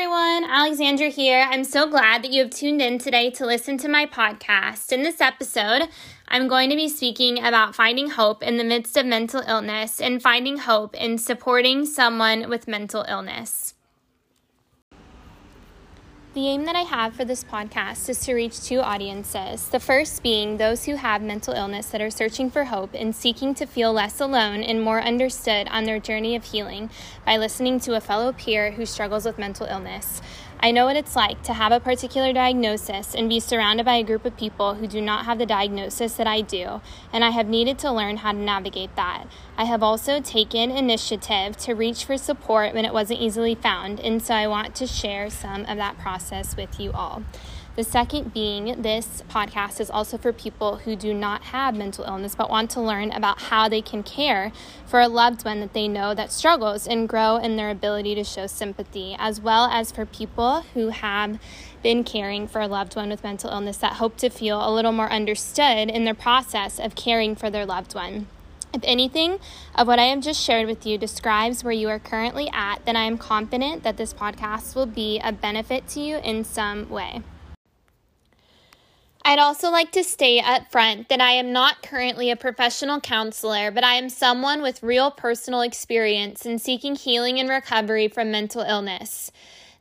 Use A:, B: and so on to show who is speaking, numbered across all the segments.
A: everyone, Alexandra here. I'm so glad that you have tuned in today to listen to my podcast. In this episode, I'm going to be speaking about finding hope in the midst of mental illness and finding hope in supporting someone with mental illness. The aim that I have for this podcast is to reach two audiences. The first being those who have mental illness that are searching for hope and seeking to feel less alone and more understood on their journey of healing by listening to a fellow peer who struggles with mental illness. I know what it's like to have a particular diagnosis and be surrounded by a group of people who do not have the diagnosis that I do, and I have needed to learn how to navigate that. I have also taken initiative to reach for support when it wasn't easily found, and so I want to share some of that process with you all. The second being this podcast is also for people who do not have mental illness but want to learn about how they can care for a loved one that they know that struggles and grow in their ability to show sympathy, as well as for people who have been caring for a loved one with mental illness that hope to feel a little more understood in their process of caring for their loved one. If anything of what I have just shared with you describes where you are currently at, then I am confident that this podcast will be a benefit to you in some way. I'd also like to state up front that I am not currently a professional counselor, but I am someone with real personal experience in seeking healing and recovery from mental illness.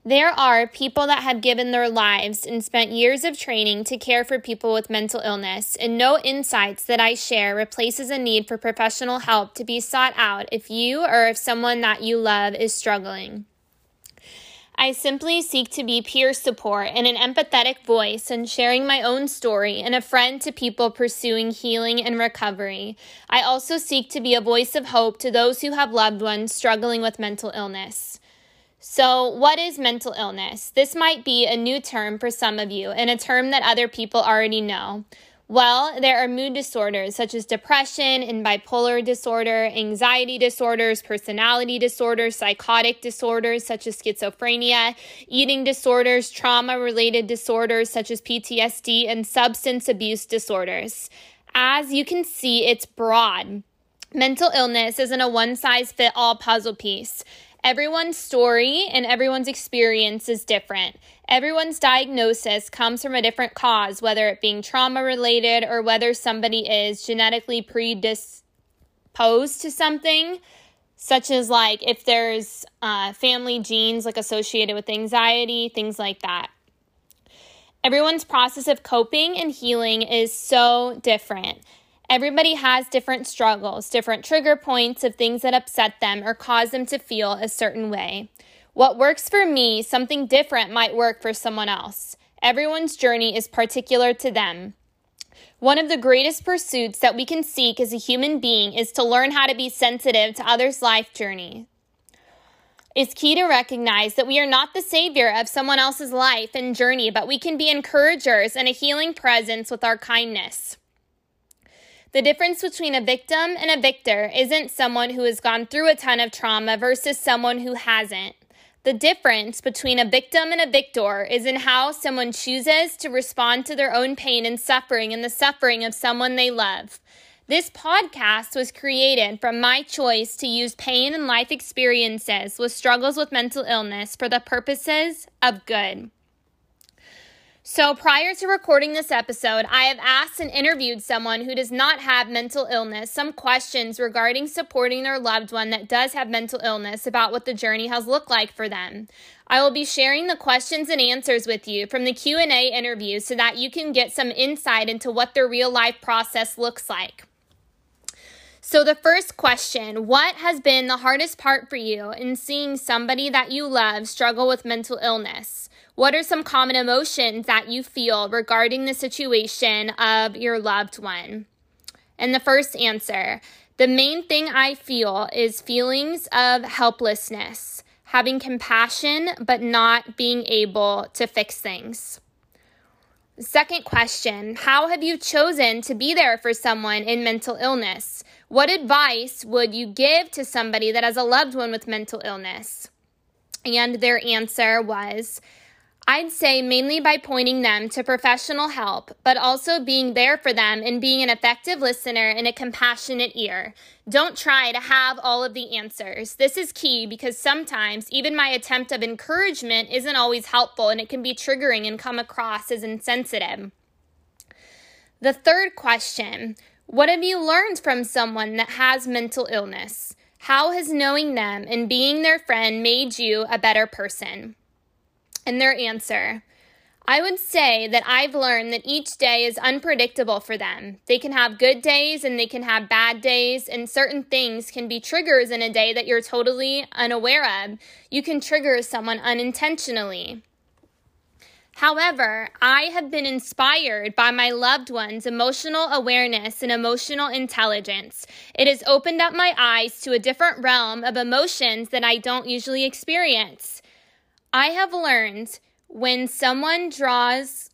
A: There are people that have given their lives and spent years of training to care for people with mental illness, and no insights that I share replaces a need for professional help to be sought out if you or if someone that you love is struggling. I simply seek to be peer support and an empathetic voice and sharing my own story and a friend to people pursuing healing and recovery. I also seek to be a voice of hope to those who have loved ones struggling with mental illness. So, what is mental illness? This might be a new term for some of you and a term that other people already know. Well, there are mood disorders such as depression and bipolar disorder, anxiety disorders, personality disorders, psychotic disorders such as schizophrenia, eating disorders, trauma related disorders such as PTSD, and substance abuse disorders. As you can see, it's broad. Mental illness isn't a one size fit all puzzle piece. Everyone's story and everyone's experience is different. Everyone's diagnosis comes from a different cause, whether it being trauma related or whether somebody is genetically predisposed to something, such as like if there's uh, family genes like associated with anxiety, things like that. Everyone's process of coping and healing is so different. Everybody has different struggles, different trigger points of things that upset them or cause them to feel a certain way. What works for me, something different might work for someone else. Everyone's journey is particular to them. One of the greatest pursuits that we can seek as a human being is to learn how to be sensitive to others' life journey. It's key to recognize that we are not the savior of someone else's life and journey, but we can be encouragers and a healing presence with our kindness. The difference between a victim and a victor isn't someone who has gone through a ton of trauma versus someone who hasn't. The difference between a victim and a victor is in how someone chooses to respond to their own pain and suffering and the suffering of someone they love. This podcast was created from my choice to use pain and life experiences with struggles with mental illness for the purposes of good. So, prior to recording this episode, I have asked and interviewed someone who does not have mental illness some questions regarding supporting their loved one that does have mental illness about what the journey has looked like for them. I will be sharing the questions and answers with you from the Q&A interview so that you can get some insight into what their real life process looks like. So, the first question What has been the hardest part for you in seeing somebody that you love struggle with mental illness? What are some common emotions that you feel regarding the situation of your loved one? And the first answer the main thing I feel is feelings of helplessness, having compassion, but not being able to fix things. Second question How have you chosen to be there for someone in mental illness? What advice would you give to somebody that has a loved one with mental illness? And their answer was I'd say mainly by pointing them to professional help, but also being there for them and being an effective listener and a compassionate ear. Don't try to have all of the answers. This is key because sometimes even my attempt of encouragement isn't always helpful and it can be triggering and come across as insensitive. The third question What have you learned from someone that has mental illness? How has knowing them and being their friend made you a better person? And their answer. I would say that I've learned that each day is unpredictable for them. They can have good days and they can have bad days, and certain things can be triggers in a day that you're totally unaware of. You can trigger someone unintentionally. However, I have been inspired by my loved ones' emotional awareness and emotional intelligence. It has opened up my eyes to a different realm of emotions that I don't usually experience. I have learned when someone draws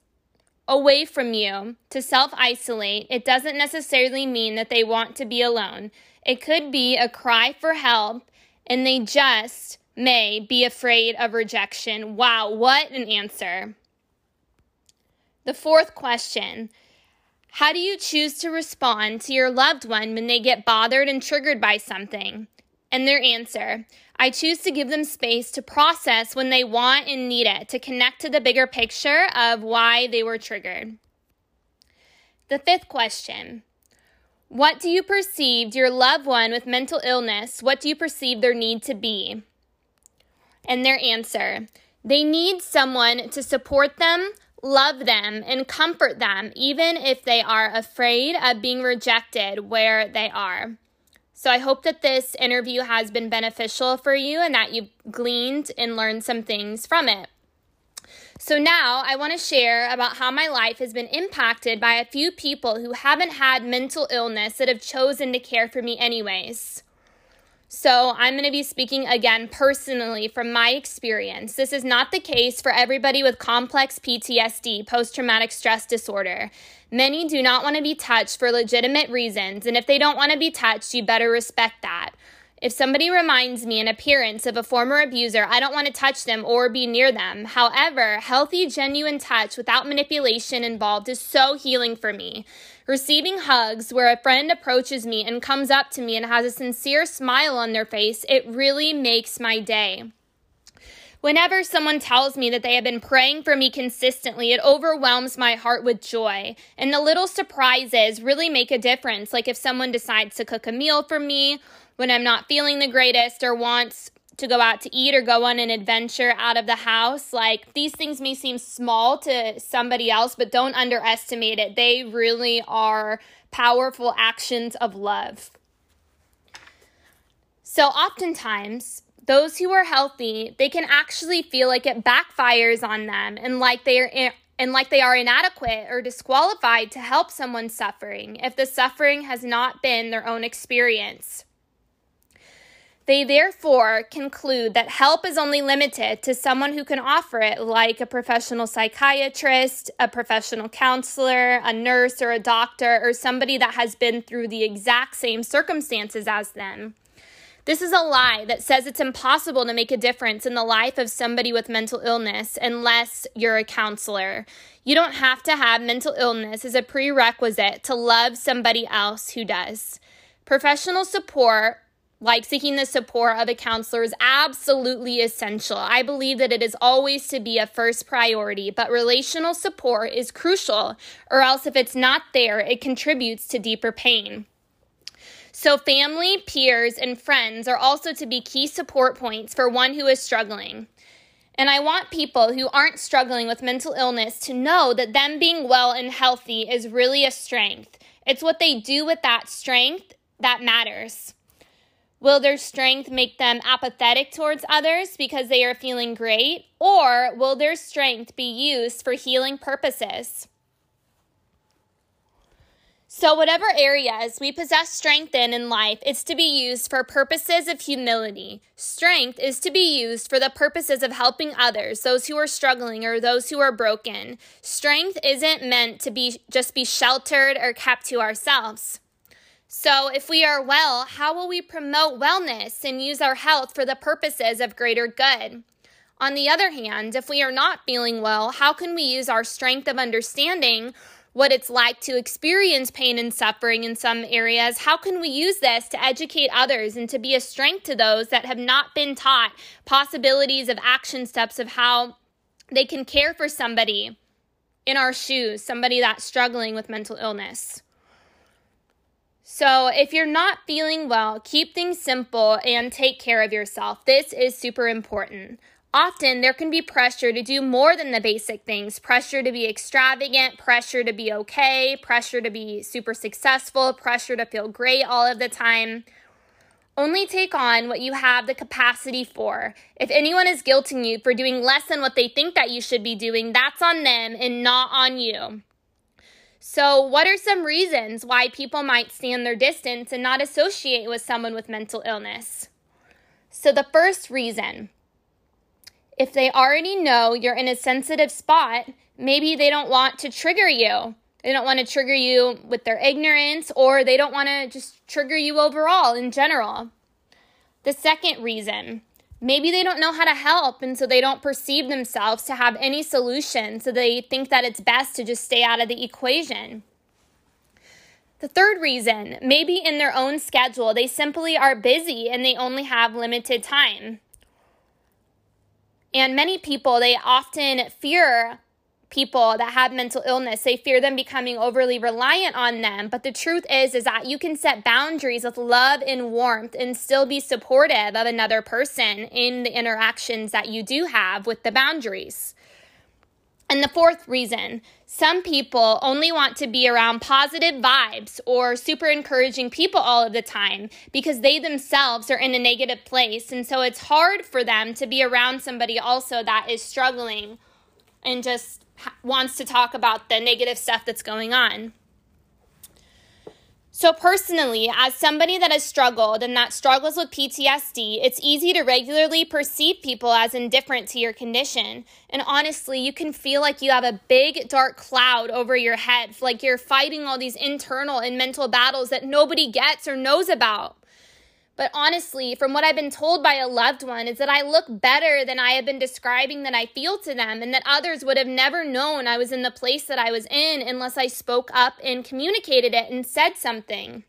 A: away from you to self isolate, it doesn't necessarily mean that they want to be alone. It could be a cry for help, and they just may be afraid of rejection. Wow, what an answer. The fourth question How do you choose to respond to your loved one when they get bothered and triggered by something? And their answer I choose to give them space to process when they want and need it, to connect to the bigger picture of why they were triggered. The fifth question What do you perceive your loved one with mental illness, what do you perceive their need to be? And their answer They need someone to support them, love them, and comfort them, even if they are afraid of being rejected where they are. So I hope that this interview has been beneficial for you and that you've gleaned and learned some things from it. So now I want to share about how my life has been impacted by a few people who haven't had mental illness that have chosen to care for me anyways. So, I'm going to be speaking again personally from my experience. This is not the case for everybody with complex PTSD, post traumatic stress disorder. Many do not want to be touched for legitimate reasons, and if they don't want to be touched, you better respect that. If somebody reminds me in appearance of a former abuser, I don't want to touch them or be near them. However, healthy, genuine touch without manipulation involved is so healing for me. Receiving hugs where a friend approaches me and comes up to me and has a sincere smile on their face, it really makes my day. Whenever someone tells me that they have been praying for me consistently, it overwhelms my heart with joy. And the little surprises really make a difference. Like if someone decides to cook a meal for me when I'm not feeling the greatest or wants to go out to eat or go on an adventure out of the house. Like these things may seem small to somebody else, but don't underestimate it. They really are powerful actions of love. So, oftentimes, those who are healthy, they can actually feel like it backfires on them and like they are and like they are inadequate or disqualified to help someone suffering if the suffering has not been their own experience. They therefore conclude that help is only limited to someone who can offer it, like a professional psychiatrist, a professional counselor, a nurse, or a doctor, or somebody that has been through the exact same circumstances as them. This is a lie that says it's impossible to make a difference in the life of somebody with mental illness unless you're a counselor. You don't have to have mental illness as a prerequisite to love somebody else who does. Professional support, like seeking the support of a counselor, is absolutely essential. I believe that it is always to be a first priority, but relational support is crucial, or else if it's not there, it contributes to deeper pain. So, family, peers, and friends are also to be key support points for one who is struggling. And I want people who aren't struggling with mental illness to know that them being well and healthy is really a strength. It's what they do with that strength that matters. Will their strength make them apathetic towards others because they are feeling great? Or will their strength be used for healing purposes? So, whatever areas we possess strength in in life, it's to be used for purposes of humility. Strength is to be used for the purposes of helping others, those who are struggling or those who are broken. Strength isn't meant to be just be sheltered or kept to ourselves. So, if we are well, how will we promote wellness and use our health for the purposes of greater good? On the other hand, if we are not feeling well, how can we use our strength of understanding what it's like to experience pain and suffering in some areas? How can we use this to educate others and to be a strength to those that have not been taught possibilities of action steps of how they can care for somebody in our shoes, somebody that's struggling with mental illness? So, if you're not feeling well, keep things simple and take care of yourself. This is super important. Often there can be pressure to do more than the basic things pressure to be extravagant, pressure to be okay, pressure to be super successful, pressure to feel great all of the time. Only take on what you have the capacity for. If anyone is guilting you for doing less than what they think that you should be doing, that's on them and not on you. So, what are some reasons why people might stand their distance and not associate with someone with mental illness? So, the first reason if they already know you're in a sensitive spot, maybe they don't want to trigger you. They don't want to trigger you with their ignorance, or they don't want to just trigger you overall in general. The second reason, maybe they don't know how to help, and so they don't perceive themselves to have any solution, so they think that it's best to just stay out of the equation. The third reason, maybe in their own schedule, they simply are busy and they only have limited time. And many people, they often fear people that have mental illness. They fear them becoming overly reliant on them. But the truth is is that you can set boundaries with love and warmth and still be supportive of another person in the interactions that you do have with the boundaries. And the fourth reason some people only want to be around positive vibes or super encouraging people all of the time because they themselves are in a negative place. And so it's hard for them to be around somebody also that is struggling and just wants to talk about the negative stuff that's going on. So, personally, as somebody that has struggled and that struggles with PTSD, it's easy to regularly perceive people as indifferent to your condition. And honestly, you can feel like you have a big dark cloud over your head, like you're fighting all these internal and mental battles that nobody gets or knows about. But honestly, from what I've been told by a loved one, is that I look better than I have been describing that I feel to them, and that others would have never known I was in the place that I was in unless I spoke up and communicated it and said something.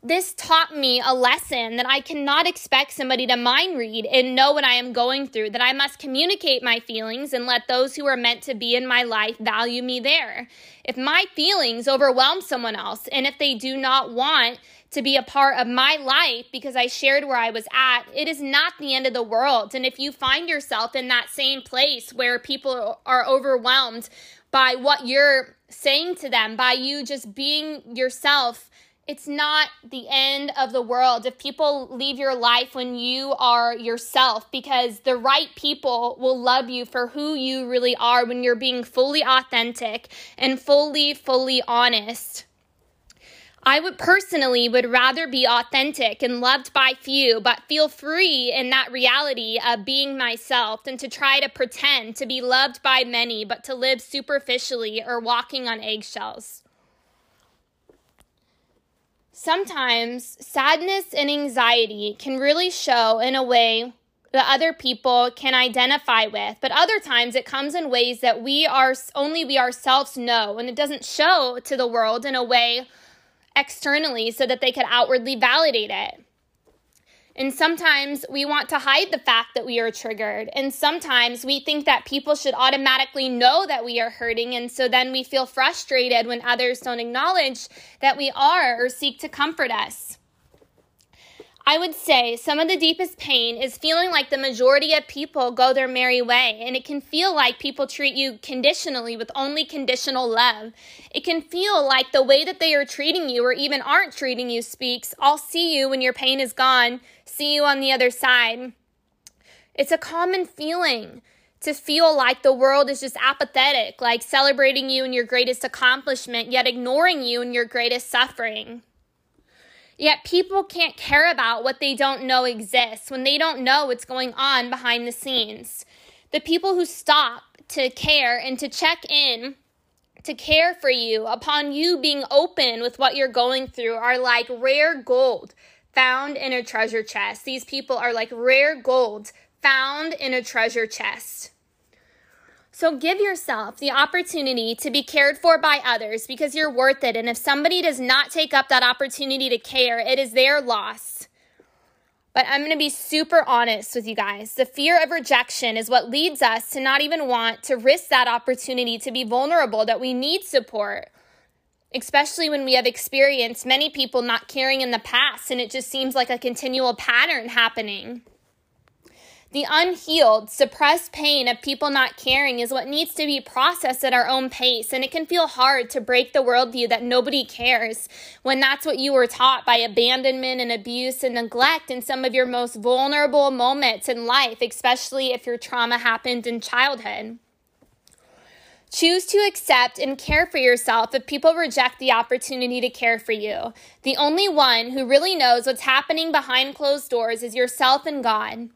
A: This taught me a lesson that I cannot expect somebody to mind read and know what I am going through, that I must communicate my feelings and let those who are meant to be in my life value me there. If my feelings overwhelm someone else, and if they do not want to be a part of my life because I shared where I was at, it is not the end of the world. And if you find yourself in that same place where people are overwhelmed by what you're saying to them, by you just being yourself, it's not the end of the world if people leave your life when you are yourself because the right people will love you for who you really are when you're being fully authentic and fully, fully honest. I would personally would rather be authentic and loved by few, but feel free in that reality of being myself than to try to pretend to be loved by many, but to live superficially or walking on eggshells. Sometimes sadness and anxiety can really show in a way that other people can identify with, but other times it comes in ways that we are only we ourselves know, and it doesn't show to the world in a way externally so that they could outwardly validate it. And sometimes we want to hide the fact that we are triggered. And sometimes we think that people should automatically know that we are hurting. And so then we feel frustrated when others don't acknowledge that we are or seek to comfort us. I would say some of the deepest pain is feeling like the majority of people go their merry way, and it can feel like people treat you conditionally with only conditional love. It can feel like the way that they are treating you or even aren't treating you speaks, I'll see you when your pain is gone, see you on the other side. It's a common feeling to feel like the world is just apathetic, like celebrating you in your greatest accomplishment, yet ignoring you in your greatest suffering. Yet people can't care about what they don't know exists when they don't know what's going on behind the scenes. The people who stop to care and to check in to care for you upon you being open with what you're going through are like rare gold found in a treasure chest. These people are like rare gold found in a treasure chest. So give yourself the opportunity to be cared for by others because you're worth it. And if somebody does not take up that opportunity to care, it is their loss. But I'm going to be super honest with you guys. The fear of rejection is what leads us to not even want to risk that opportunity to be vulnerable, that we need support, especially when we have experienced many people not caring in the past and it just seems like a continual pattern happening. The unhealed, suppressed pain of people not caring is what needs to be processed at our own pace. And it can feel hard to break the worldview that nobody cares when that's what you were taught by abandonment and abuse and neglect in some of your most vulnerable moments in life, especially if your trauma happened in childhood. Choose to accept and care for yourself if people reject the opportunity to care for you. The only one who really knows what's happening behind closed doors is yourself and God.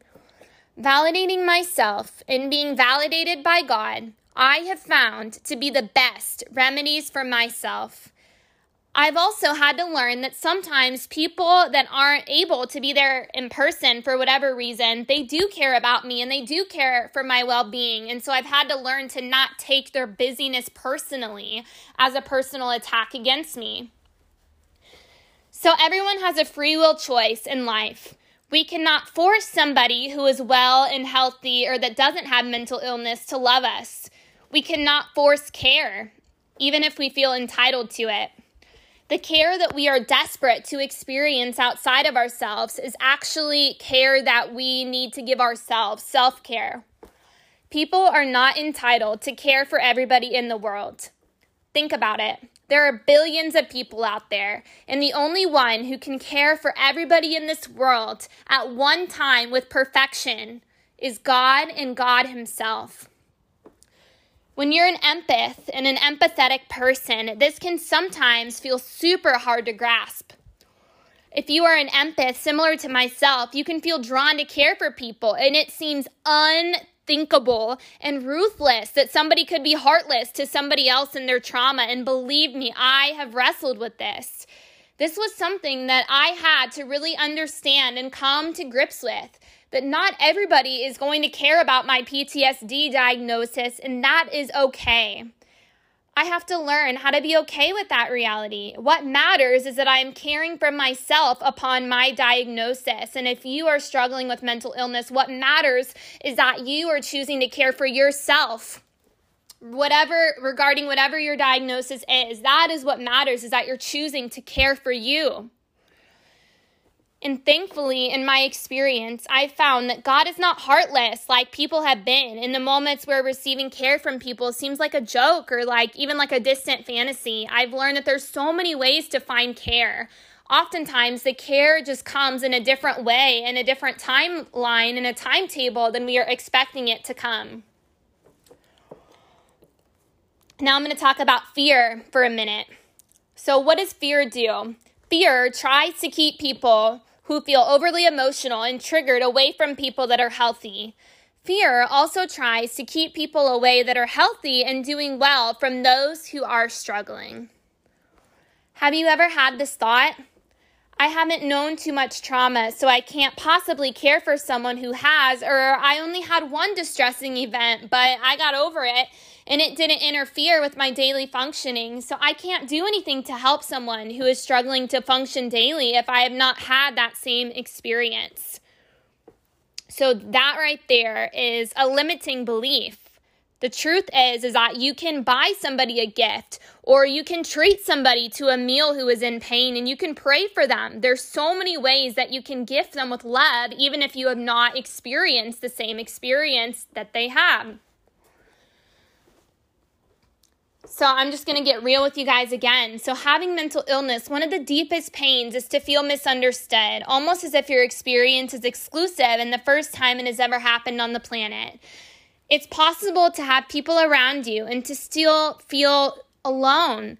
A: Validating myself and being validated by God, I have found to be the best remedies for myself. I've also had to learn that sometimes people that aren't able to be there in person for whatever reason, they do care about me and they do care for my well being. And so I've had to learn to not take their busyness personally as a personal attack against me. So everyone has a free will choice in life. We cannot force somebody who is well and healthy or that doesn't have mental illness to love us. We cannot force care, even if we feel entitled to it. The care that we are desperate to experience outside of ourselves is actually care that we need to give ourselves, self care. People are not entitled to care for everybody in the world. Think about it. There are billions of people out there, and the only one who can care for everybody in this world at one time with perfection is God and God Himself. When you're an empath and an empathetic person, this can sometimes feel super hard to grasp. If you are an empath similar to myself, you can feel drawn to care for people, and it seems un unthinkable and ruthless that somebody could be heartless to somebody else in their trauma. And believe me, I have wrestled with this. This was something that I had to really understand and come to grips with. That not everybody is going to care about my PTSD diagnosis, and that is okay. I have to learn how to be okay with that reality. What matters is that I am caring for myself upon my diagnosis. And if you are struggling with mental illness, what matters is that you are choosing to care for yourself. Whatever regarding whatever your diagnosis is, that is what matters is that you're choosing to care for you. And thankfully, in my experience, I've found that God is not heartless like people have been. In the moments where receiving care from people seems like a joke or like even like a distant fantasy, I've learned that there's so many ways to find care. Oftentimes, the care just comes in a different way, in a different timeline, in a timetable than we are expecting it to come. Now, I'm going to talk about fear for a minute. So, what does fear do? Fear tries to keep people who feel overly emotional and triggered away from people that are healthy. Fear also tries to keep people away that are healthy and doing well from those who are struggling. Have you ever had this thought? I haven't known too much trauma, so I can't possibly care for someone who has, or I only had one distressing event, but I got over it and it didn't interfere with my daily functioning. So I can't do anything to help someone who is struggling to function daily if I have not had that same experience. So that right there is a limiting belief. The truth is is that you can buy somebody a gift or you can treat somebody to a meal who is in pain and you can pray for them. There's so many ways that you can gift them with love even if you have not experienced the same experience that they have. So I'm just going to get real with you guys again. So, having mental illness, one of the deepest pains is to feel misunderstood, almost as if your experience is exclusive and the first time it has ever happened on the planet. It's possible to have people around you and to still feel alone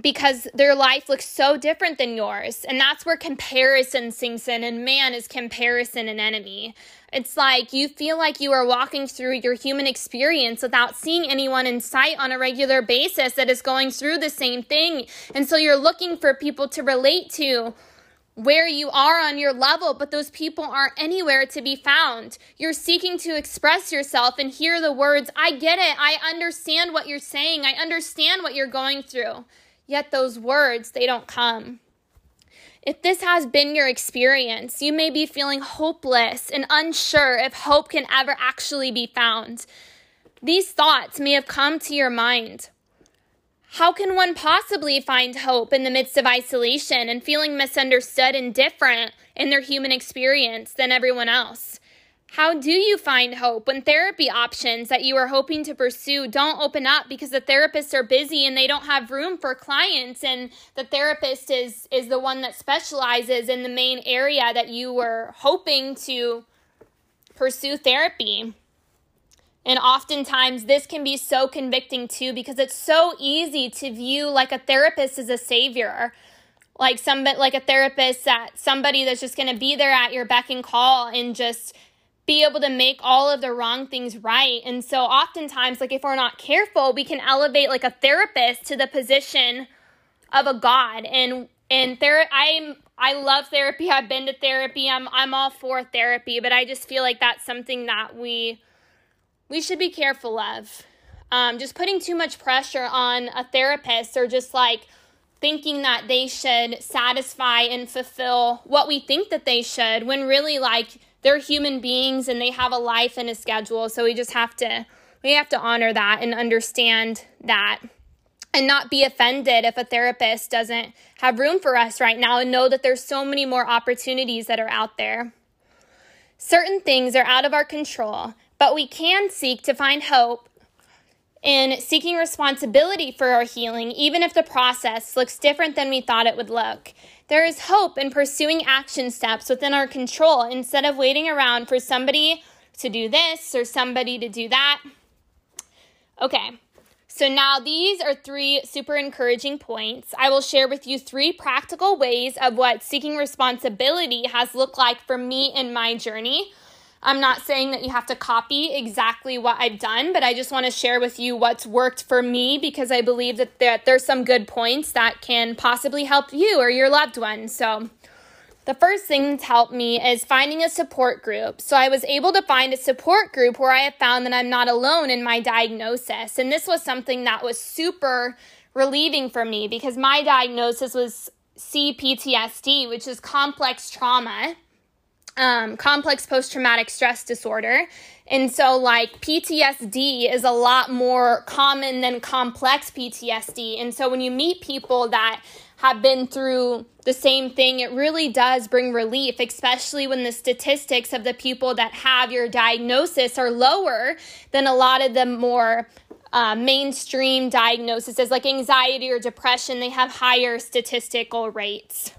A: because their life looks so different than yours. And that's where comparison sinks in. And man, is comparison an enemy. It's like you feel like you are walking through your human experience without seeing anyone in sight on a regular basis that is going through the same thing. And so you're looking for people to relate to where you are on your level, but those people aren't anywhere to be found. You're seeking to express yourself and hear the words, I get it. I understand what you're saying. I understand what you're going through. Yet those words, they don't come. If this has been your experience, you may be feeling hopeless and unsure if hope can ever actually be found. These thoughts may have come to your mind. How can one possibly find hope in the midst of isolation and feeling misunderstood and different in their human experience than everyone else? How do you find hope when therapy options that you are hoping to pursue don't open up because the therapists are busy and they don't have room for clients and the therapist is is the one that specializes in the main area that you were hoping to pursue therapy? And oftentimes, this can be so convicting too because it's so easy to view like a therapist as a savior, like somebody, like a therapist that somebody that's just going to be there at your beck and call and just be able to make all of the wrong things right. And so, oftentimes, like if we're not careful, we can elevate like a therapist to the position of a god. And and there, I'm I love therapy. I've been to therapy. I'm I'm all for therapy, but I just feel like that's something that we we should be careful of. Um, just putting too much pressure on a therapist or just like thinking that they should satisfy and fulfill what we think that they should when really like they're human beings and they have a life and a schedule so we just have to we have to honor that and understand that and not be offended if a therapist doesn't have room for us right now and know that there's so many more opportunities that are out there certain things are out of our control but we can seek to find hope in seeking responsibility for our healing, even if the process looks different than we thought it would look. There is hope in pursuing action steps within our control instead of waiting around for somebody to do this or somebody to do that. Okay, so now these are three super encouraging points. I will share with you three practical ways of what seeking responsibility has looked like for me in my journey. I'm not saying that you have to copy exactly what I've done, but I just want to share with you what's worked for me because I believe that there, there's some good points that can possibly help you or your loved one. So, the first thing that's helped me is finding a support group. So, I was able to find a support group where I have found that I'm not alone in my diagnosis. And this was something that was super relieving for me because my diagnosis was CPTSD, which is complex trauma um, complex post traumatic stress disorder. And so, like, PTSD is a lot more common than complex PTSD. And so, when you meet people that have been through the same thing, it really does bring relief, especially when the statistics of the people that have your diagnosis are lower than a lot of the more uh, mainstream diagnoses, like anxiety or depression. They have higher statistical rates.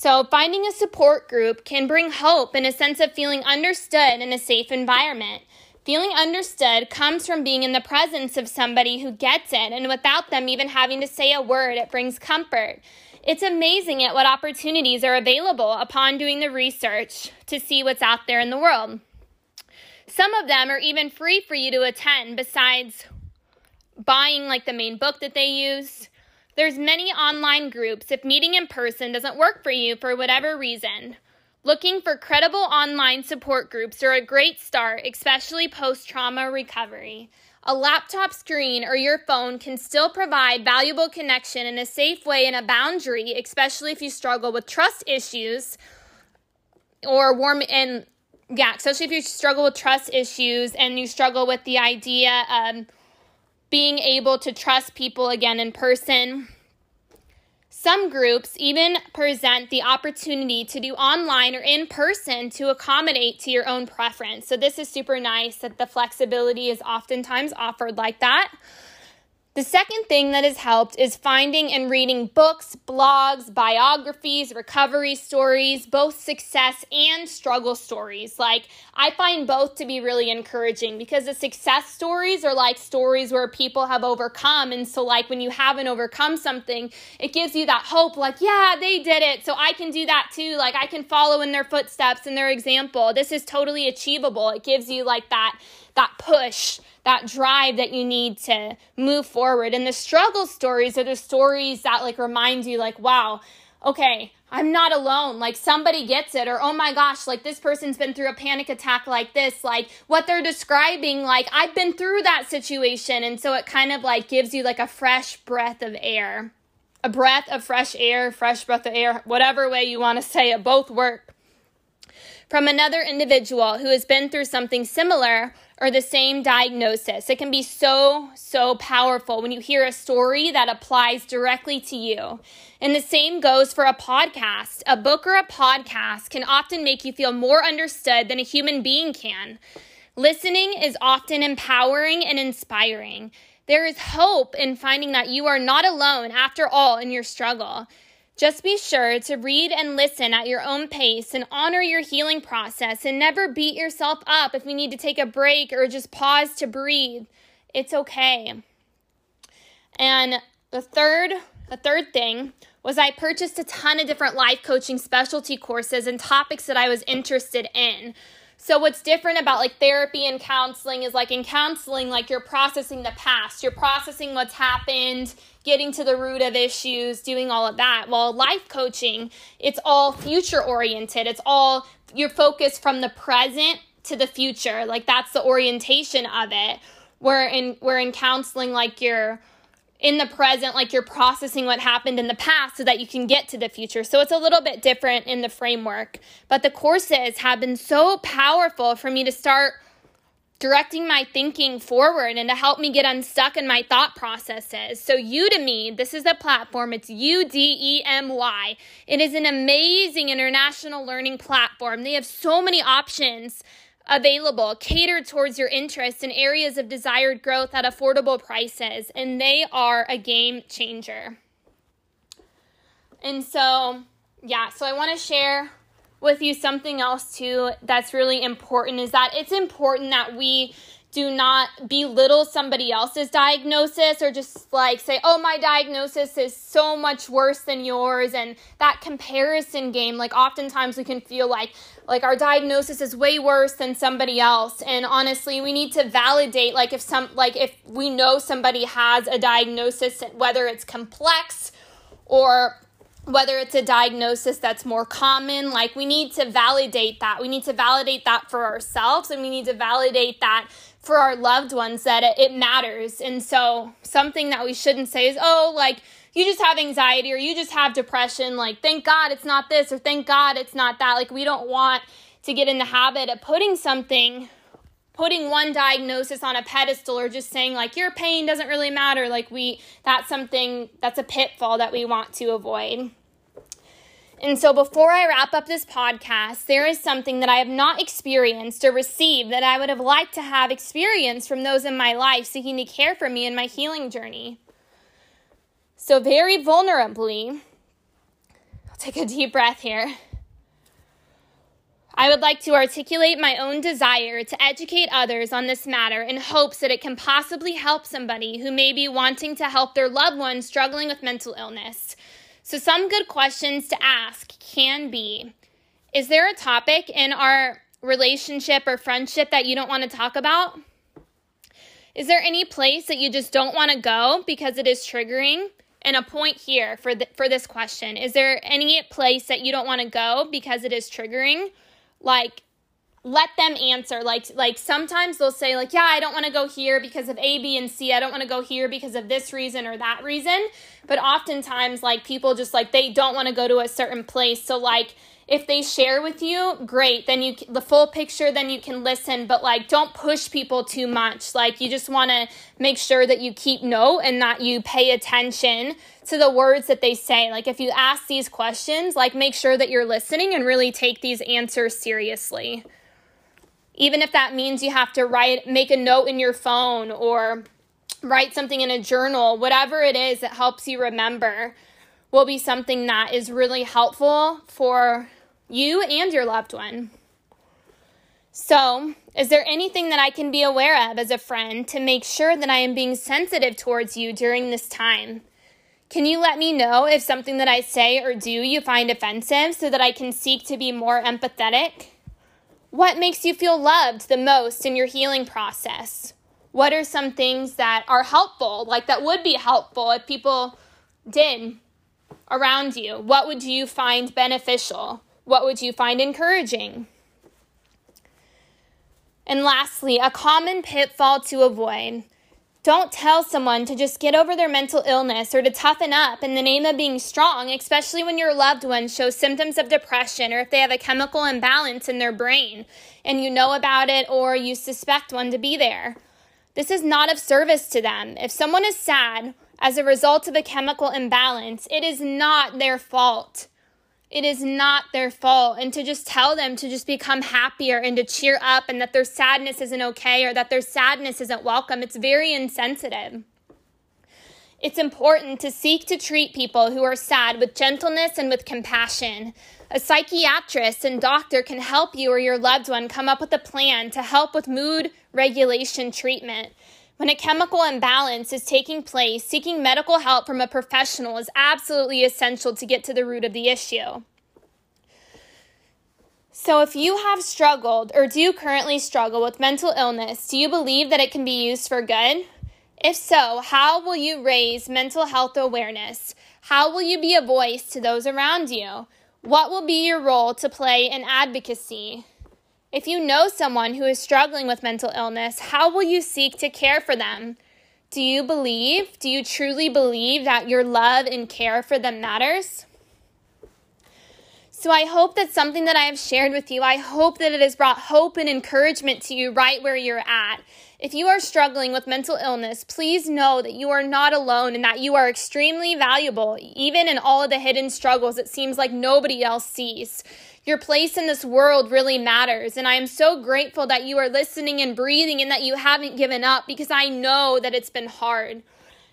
A: So, finding a support group can bring hope and a sense of feeling understood in a safe environment. Feeling understood comes from being in the presence of somebody who gets it, and without them even having to say a word, it brings comfort. It's amazing at what opportunities are available upon doing the research to see what's out there in the world. Some of them are even free for you to attend, besides buying like the main book that they use there's many online groups if meeting in person doesn't work for you for whatever reason. Looking for credible online support groups are a great start, especially post trauma recovery. A laptop screen or your phone can still provide valuable connection in a safe way and a boundary, especially if you struggle with trust issues or warm and yeah, especially if you struggle with trust issues and you struggle with the idea of being able to trust people again in person. Some groups even present the opportunity to do online or in person to accommodate to your own preference. So, this is super nice that the flexibility is oftentimes offered like that. The second thing that has helped is finding and reading books, blogs, biographies, recovery stories, both success and struggle stories. Like, I find both to be really encouraging because the success stories are like stories where people have overcome. And so, like, when you haven't overcome something, it gives you that hope, like, yeah, they did it. So I can do that too. Like, I can follow in their footsteps and their example. This is totally achievable. It gives you like that that push, that drive that you need to move forward. And the struggle stories are the stories that like remind you like, wow, okay, I'm not alone. Like somebody gets it, or oh my gosh, like this person's been through a panic attack like this. Like what they're describing, like I've been through that situation. And so it kind of like gives you like a fresh breath of air. A breath of fresh air, fresh breath of air, whatever way you want to say it, both work. From another individual who has been through something similar or the same diagnosis. It can be so, so powerful when you hear a story that applies directly to you. And the same goes for a podcast. A book or a podcast can often make you feel more understood than a human being can. Listening is often empowering and inspiring. There is hope in finding that you are not alone after all in your struggle. Just be sure to read and listen at your own pace and honor your healing process and never beat yourself up if you need to take a break or just pause to breathe. It's okay. And the third, the third thing was I purchased a ton of different life coaching specialty courses and topics that I was interested in. So what's different about like therapy and counseling is like in counseling like you're processing the past, you're processing what's happened, getting to the root of issues, doing all of that. While life coaching, it's all future oriented. It's all you're focused from the present to the future. Like that's the orientation of it. Where in where in counseling like you're in the present, like you're processing what happened in the past so that you can get to the future. So it's a little bit different in the framework. But the courses have been so powerful for me to start directing my thinking forward and to help me get unstuck in my thought processes. So, Udemy, this is a platform, it's U D E M Y. It is an amazing international learning platform. They have so many options available catered towards your interests and areas of desired growth at affordable prices, and they are a game changer. And so, yeah, so I want to share with you something else too that's really important is that it's important that we do not belittle somebody else's diagnosis or just like say, oh, my diagnosis is so much worse than yours. And that comparison game, like oftentimes we can feel like, like our diagnosis is way worse than somebody else. And honestly, we need to validate, like if some, like if we know somebody has a diagnosis, whether it's complex or whether it's a diagnosis that's more common, like we need to validate that. We need to validate that for ourselves and we need to validate that for our loved ones that it, matters. And so, something that we shouldn't say is, oh, like, you just have anxiety or you just have depression. Like, thank God it's not this or thank God it's not that. Like, we don't want to get in the habit of putting something, putting one diagnosis on a pedestal or just saying, like, your pain doesn't really matter. Like, we, that's something, that's a pitfall that we want to avoid. And so, before I wrap up this podcast, there is something that I have not experienced or received that I would have liked to have experienced from those in my life seeking to care for me in my healing journey. So, very vulnerably, I'll take a deep breath here. I would like to articulate my own desire to educate others on this matter in hopes that it can possibly help somebody who may be wanting to help their loved one struggling with mental illness so, some good questions to ask can be Is there a topic in our relationship or friendship that you don't want to talk about? Is there any place that you just don't want to go because it is triggering? And a point here for for this question: Is there any place that you don't want to go because it is triggering? Like let them answer. Like like sometimes they'll say like yeah i don't want to go here because of a b and c. I don't want to go here because of this reason or that reason. But oftentimes like people just like they don't want to go to a certain place. So like if they share with you great then you the full picture then you can listen. But like don't push people too much. Like you just want to make sure that you keep note and that you pay attention to the words that they say like if you ask these questions like make sure that you're listening and really take these answers seriously even if that means you have to write, make a note in your phone or write something in a journal, whatever it is that helps you remember will be something that is really helpful for you and your loved one. So, is there anything that I can be aware of as a friend to make sure that I am being sensitive towards you during this time? Can you let me know if something that I say or do you find offensive so that I can seek to be more empathetic? What makes you feel loved the most in your healing process? What are some things that are helpful, like that would be helpful if people did around you? What would you find beneficial? What would you find encouraging? And lastly, a common pitfall to avoid. Don't tell someone to just get over their mental illness or to toughen up in the name of being strong, especially when your loved one shows symptoms of depression or if they have a chemical imbalance in their brain and you know about it or you suspect one to be there. This is not of service to them. If someone is sad as a result of a chemical imbalance, it is not their fault. It is not their fault. And to just tell them to just become happier and to cheer up and that their sadness isn't okay or that their sadness isn't welcome, it's very insensitive. It's important to seek to treat people who are sad with gentleness and with compassion. A psychiatrist and doctor can help you or your loved one come up with a plan to help with mood regulation treatment. When a chemical imbalance is taking place, seeking medical help from a professional is absolutely essential to get to the root of the issue. So, if you have struggled or do currently struggle with mental illness, do you believe that it can be used for good? If so, how will you raise mental health awareness? How will you be a voice to those around you? What will be your role to play in advocacy? If you know someone who is struggling with mental illness, how will you seek to care for them? Do you believe, do you truly believe that your love and care for them matters? So I hope that something that I have shared with you, I hope that it has brought hope and encouragement to you right where you're at. If you are struggling with mental illness, please know that you are not alone and that you are extremely valuable, even in all of the hidden struggles it seems like nobody else sees. Your place in this world really matters. And I am so grateful that you are listening and breathing and that you haven't given up because I know that it's been hard.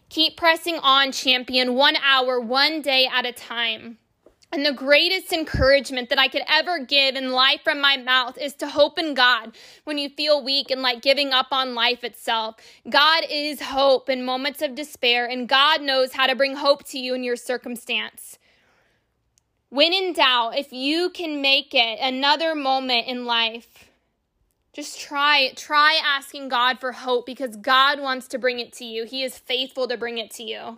A: Keep pressing on, champion, one hour, one day at a time. And the greatest encouragement that I could ever give in life from my mouth is to hope in God when you feel weak and like giving up on life itself. God is hope in moments of despair, and God knows how to bring hope to you in your circumstance. When in doubt, if you can make it another moment in life, just try try asking God for hope because God wants to bring it to you. He is faithful to bring it to you.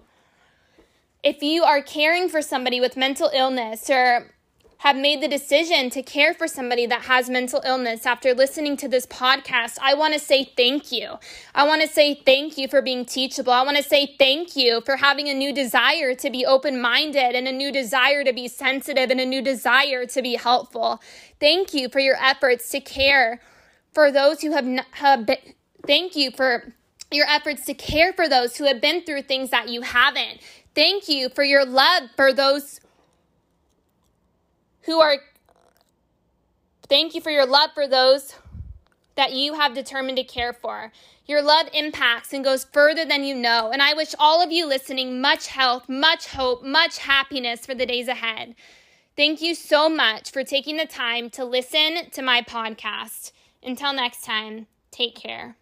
A: If you are caring for somebody with mental illness or have made the decision to care for somebody that has mental illness after listening to this podcast, I want to say thank you. I want to say thank you for being teachable. I want to say thank you for having a new desire to be open minded and a new desire to be sensitive and a new desire to be helpful. Thank you for your efforts to care for those who have, have been, thank you for your efforts to care for those who have been through things that you haven't. Thank you for your love for those who are, thank you for your love for those that you have determined to care for. Your love impacts and goes further than you know. And I wish all of you listening much health, much hope, much happiness for the days ahead. Thank you so much for taking the time to listen to my podcast. Until next time, take care.